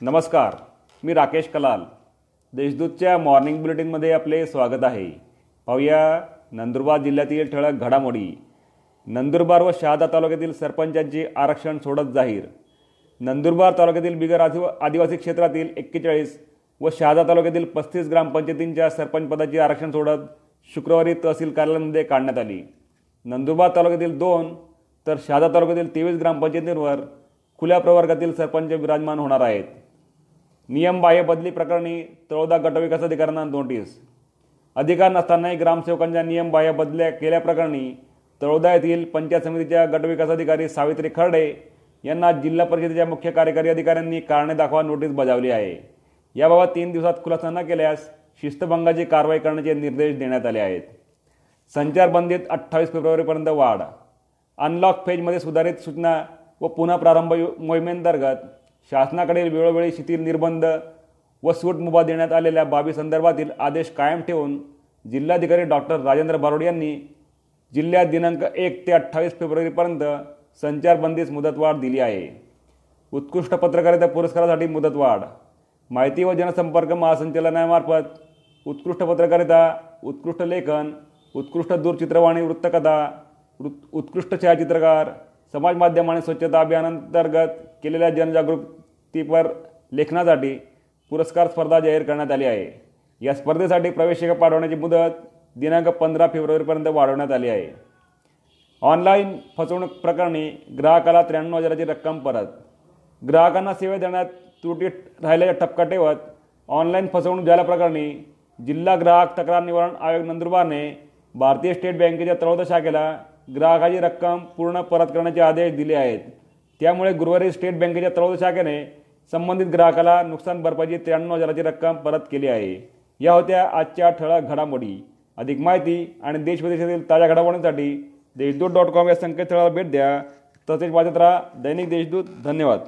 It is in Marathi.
नमस्कार मी राकेश कलाल. देशदूतच्या मॉर्निंग बुलेटिनमध्ये आपले स्वागत आहे. पाहूया नंदुरबार जिल्ह्यातील ठळक घडामोडी. नंदुरबार व शहादा तालुक्यातील सरपंचांचे आरक्षण सोडत जाहीर. नंदुरबार तालुक्यातील बिगर आदिव आदिवासी क्षेत्रातील एक्केचाळीस व शहादा तालुक्यातील पस्तीस ग्रामपंचायतींच्या सरपंचपदाची आरक्षण सोडत शुक्रवारी तहसील कार्यालयामध्ये काढण्यात आली. नंदुरबार तालुक्यातील दोन तर शहादा तालुक्यातील तेवीस ग्रामपंचायतींवर खुल्या प्रवर्गातील सरपंच विराजमान होणार आहेत. नियमबाह्य बदली प्रकरणी तळोदा गटविकास अधिकाऱ्यांना नोटीस. अधिकार नसतानाही ग्रामसेवकांच्या नियमबाह्य बदल्या केल्याप्रकरणी तळोदा येथील पंचायत समितीच्या गटविकास अधिकारी सावित्री खर्डे यांना जिल्हा परिषदेच्या मुख्य कार्यकारी अधिकाऱ्यांनी कारणे दाखवा नोटीस बजावली आहे. याबाबत तीन दिवसात खुलासा न केल्यास शिस्तभंगाची कारवाई करण्याचे निर्देश देण्यात आले आहेत. संचारबंदीत अठ्ठावीस फेब्रुवारीपर्यंत वाढ. अनलॉक फेजमध्ये सुधारित सूचना व पुन्हा प्रारंभ मोहिमेंतर्गत शासनाकडील वेळोवेळी शिथिल निर्बंध व सूट मुभा देण्यात आलेल्या बाबीसंदर्भातील आदेश कायम ठेवून जिल्हाधिकारी डॉक्टर राजेंद्र बारोड यांनी जिल्ह्यात दिनांक एक ते अठ्ठावीस फेब्रुवारीपर्यंत संचारबंदीस मुदतवाढ दिली आहे. उत्कृष्ट पत्रकारिता पुरस्कारासाठी मुदतवाढ. माहिती व जनसंपर्क महासंचालनामार्फत उत्कृष्ट पत्रकारिता उत्कृष्ट लेखन उत्कृष्ट दूरचित्रवाणी वृत्तकथा वृत्- उत्कृष्ट छायाचित्रकार समाज माध्यम आणि स्वच्छता अभियानांतर्गत केलेल्या जनजागृतीपर लेखनासाठी पुरस्कार स्पर्धा जाहीर करण्यात आली आहे. या स्पर्धेसाठी प्रवेशिका पाठवण्याची मुदत दिनांक पंधरा फेब्रुवारीपर्यंत वाढवण्यात आली आहे. ऑनलाईन फसवणूक प्रकरणी ग्राहकाला त्र्याण्णव हजाराची रक्कम परत. ग्राहकांना सेवा देण्यात त्रुटी राहिल्याचा ठपका ठेवत ऑनलाईन फसवणूक झाल्याप्रकरणी जिल्हा ग्राहक तक्रार निवारण आयोग नंदुरबारने भारतीय स्टेट बँकेच्या तळोदा शाखेला ग्राहकाची रक्कम पूर्ण परत करण्याचे आदेश दिले आहेत. त्यामुळे गुरुवारी स्टेट बँकेच्या तळोदा शाखेने संबंधित ग्राहकाला नुकसान भरपाईची त्र्याण्णव हजाराची रक्कम परत केली आहे. या होत्या आजच्या ठळक घडामोडी. अधिक माहिती आणि देश विदेशातील ताज्या घडामोडींसाठी देशदूत डॉट कॉम या संकेतस्थळाला भेट द्या. तसेच वाचत राहा दैनिक देशदूत. धन्यवाद.